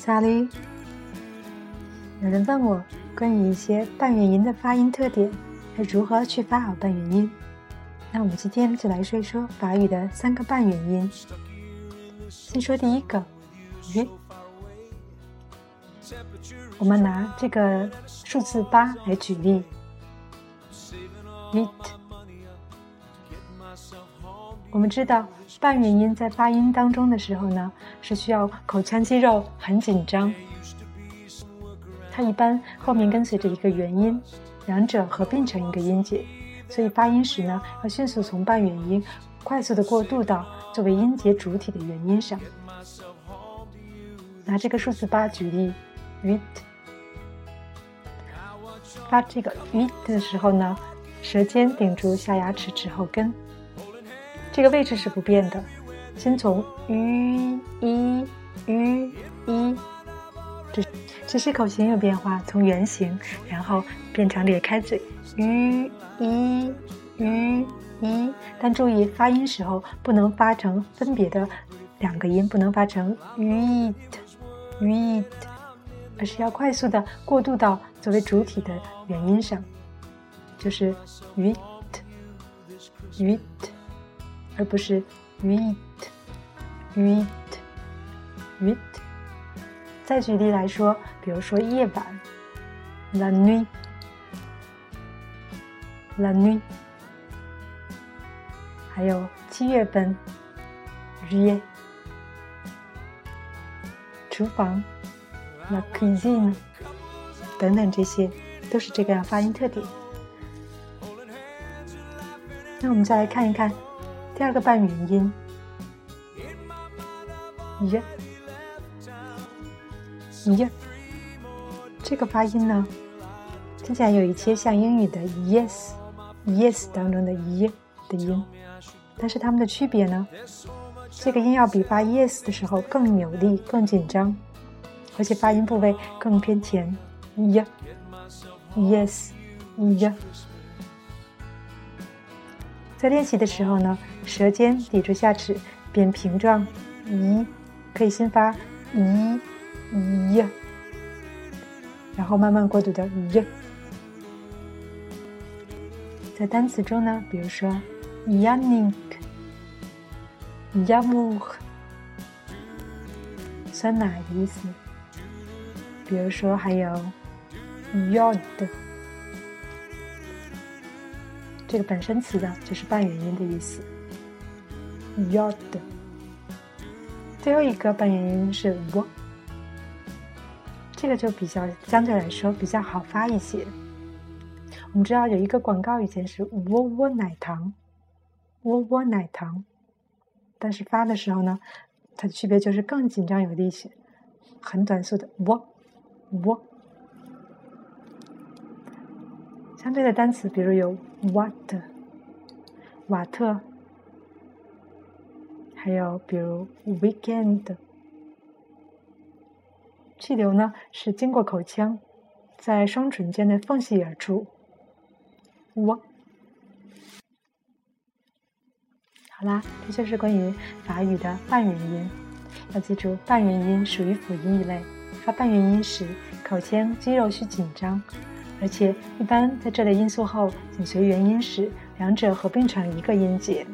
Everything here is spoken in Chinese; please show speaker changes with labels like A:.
A: Sally，有人问我关于一些半元音的发音特点，还如何去发好半元音。那我们今天就来说一说法语的三个半元音。先说第一个，v。我们拿这个数字八来举例，vit。我们知道半元音在发音当中的时候呢，是需要口腔肌肉很紧张，它一般后面跟随着一个元音，两者合并成一个音节，所以发音时呢，要迅速从半元音快速的过渡到作为音节主体的元音上。拿这个数字八举例，vit。发这个 vit 的时候呢，舌尖顶住下牙齿齿后根。这个位置是不变的，先从 u i u i，只只是口型有变化，从圆形然后变成裂开嘴 u i u i，但注意发音时候不能发成分别的两个音，不能发成 uit uit，而是要快速的过渡到作为主体的元音上，就是 uit uit。而不是 read read read。再举例来说，比如说夜晚，la nuit la nuit。还有七月份，juillet。厨房，la cuisine。等等，这些都是这个样发音特点。那我们再来看一看。第二个半元音，y y，这个发音呢，听起来有一些像英语的 yes yes 当中的 y 的音，但是它们的区别呢，这个音要比发 yes 的时候更有力、更紧张，而且发音部位更偏前，y yes y。在练习的时候呢，舌尖抵住下齿，变平状，咦，可以先发咦咦，然后慢慢过渡到咦。在单词中呢，比如说 yannick、yamour，酸奶的意思。比如说还有 yod。这个本身词的就是半元音的意思，yod。最后一个半元音是 w，这个就比较相对来说比较好发一些。我们知道有一个广告以前是窝窝奶糖，窝窝奶糖，但是发的时候呢，它的区别就是更紧张有力气，很短促的窝窝。相对的单词，比如有 what、瓦特，还有比如 weekend。气流呢是经过口腔，在双唇间的缝隙而出。我。好啦，这就是关于法语的半元音。要记住，半元音属于辅音一类，发半元音时，口腔肌肉需紧张。而且，一般在这类因素后紧随元音时，两者合并成一个音节。